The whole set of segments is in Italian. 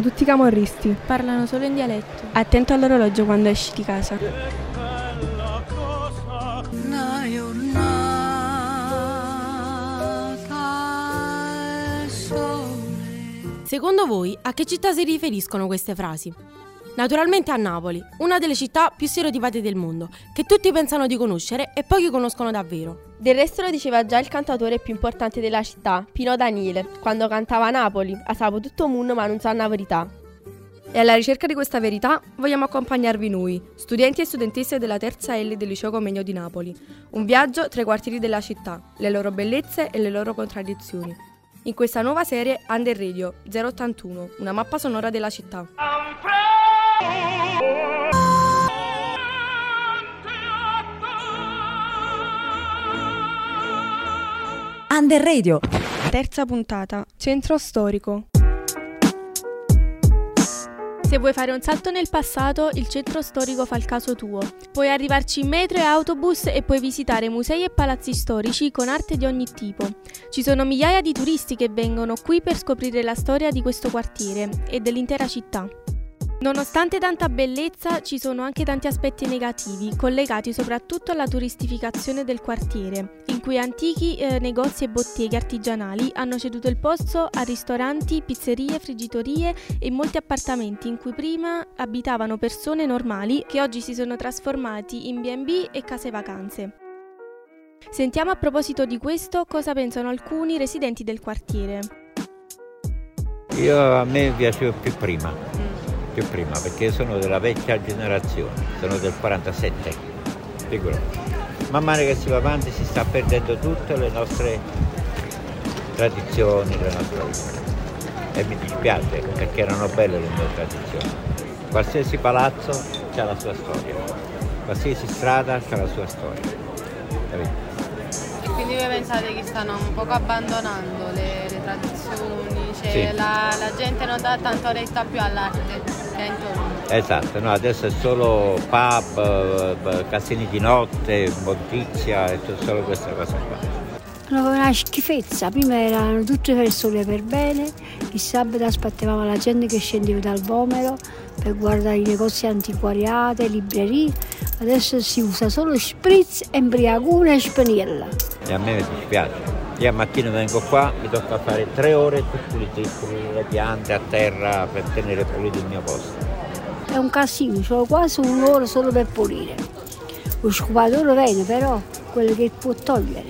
tutti camorristi. Parlano solo in dialetto. Attento all'orologio quando esci di casa. Secondo voi, a che città si riferiscono queste frasi? Naturalmente a Napoli, una delle città più stereotipate del mondo, che tutti pensano di conoscere e pochi conoscono davvero. Del resto lo diceva già il cantautore più importante della città, Pino Daniele, quando cantava a Napoli, a sapo tutto il mondo ma non sa la verità. E alla ricerca di questa verità vogliamo accompagnarvi noi, studenti e studentesse della terza L del Liceo Comegno di Napoli. Un viaggio tra i quartieri della città, le loro bellezze e le loro contraddizioni. In questa nuova serie Under Radio 081, una mappa sonora della città. Under Radio. Terza puntata, centro storico. Se vuoi fare un salto nel passato, il centro storico fa il caso tuo. Puoi arrivarci in metro e autobus e puoi visitare musei e palazzi storici con arte di ogni tipo. Ci sono migliaia di turisti che vengono qui per scoprire la storia di questo quartiere e dell'intera città. Nonostante tanta bellezza, ci sono anche tanti aspetti negativi, collegati soprattutto alla turistificazione del quartiere, in cui antichi eh, negozi e botteghe artigianali hanno ceduto il posto a ristoranti, pizzerie, friggitorie e molti appartamenti in cui prima abitavano persone normali che oggi si sono trasformati in B&B e case vacanze. Sentiamo a proposito di questo cosa pensano alcuni residenti del quartiere. Io a me piaceva più prima più prima perché sono della vecchia generazione, sono del 47, figuro. Man mano che si va avanti si sta perdendo tutte le nostre tradizioni, le nostre vite. E mi dispiace perché erano belle le mie tradizioni. Qualsiasi palazzo ha la sua storia, qualsiasi strada ha la sua storia. Capito? Quindi voi pensate che stanno un poco abbandonando le, le tradizioni, cioè sì. la, la, gente non dà tanto retta più all'arte. Esatto, no, adesso è solo pub, casini di notte, bottizia e solo questa cosa qua. Una schifezza, prima erano tutte persone per bene, il sabato aspettavamo la gente che scendeva dal Vomero per guardare i negozi antiquariati, librerie, adesso si usa solo spritz, embriaguna e spaniella. E a me mi dispiace. Io al mattino vengo qua, mi tocca fare tre ore per pulire, pulire le piante a terra per tenere pulito il mio posto. È un casino, ho quasi un'ora solo per pulire. Lo scopatore viene però, quello che può togliere.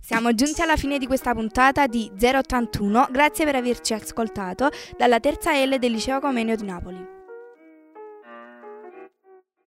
Siamo giunti alla fine di questa puntata di 081, grazie per averci ascoltato dalla terza L del Liceo Comenio di Napoli.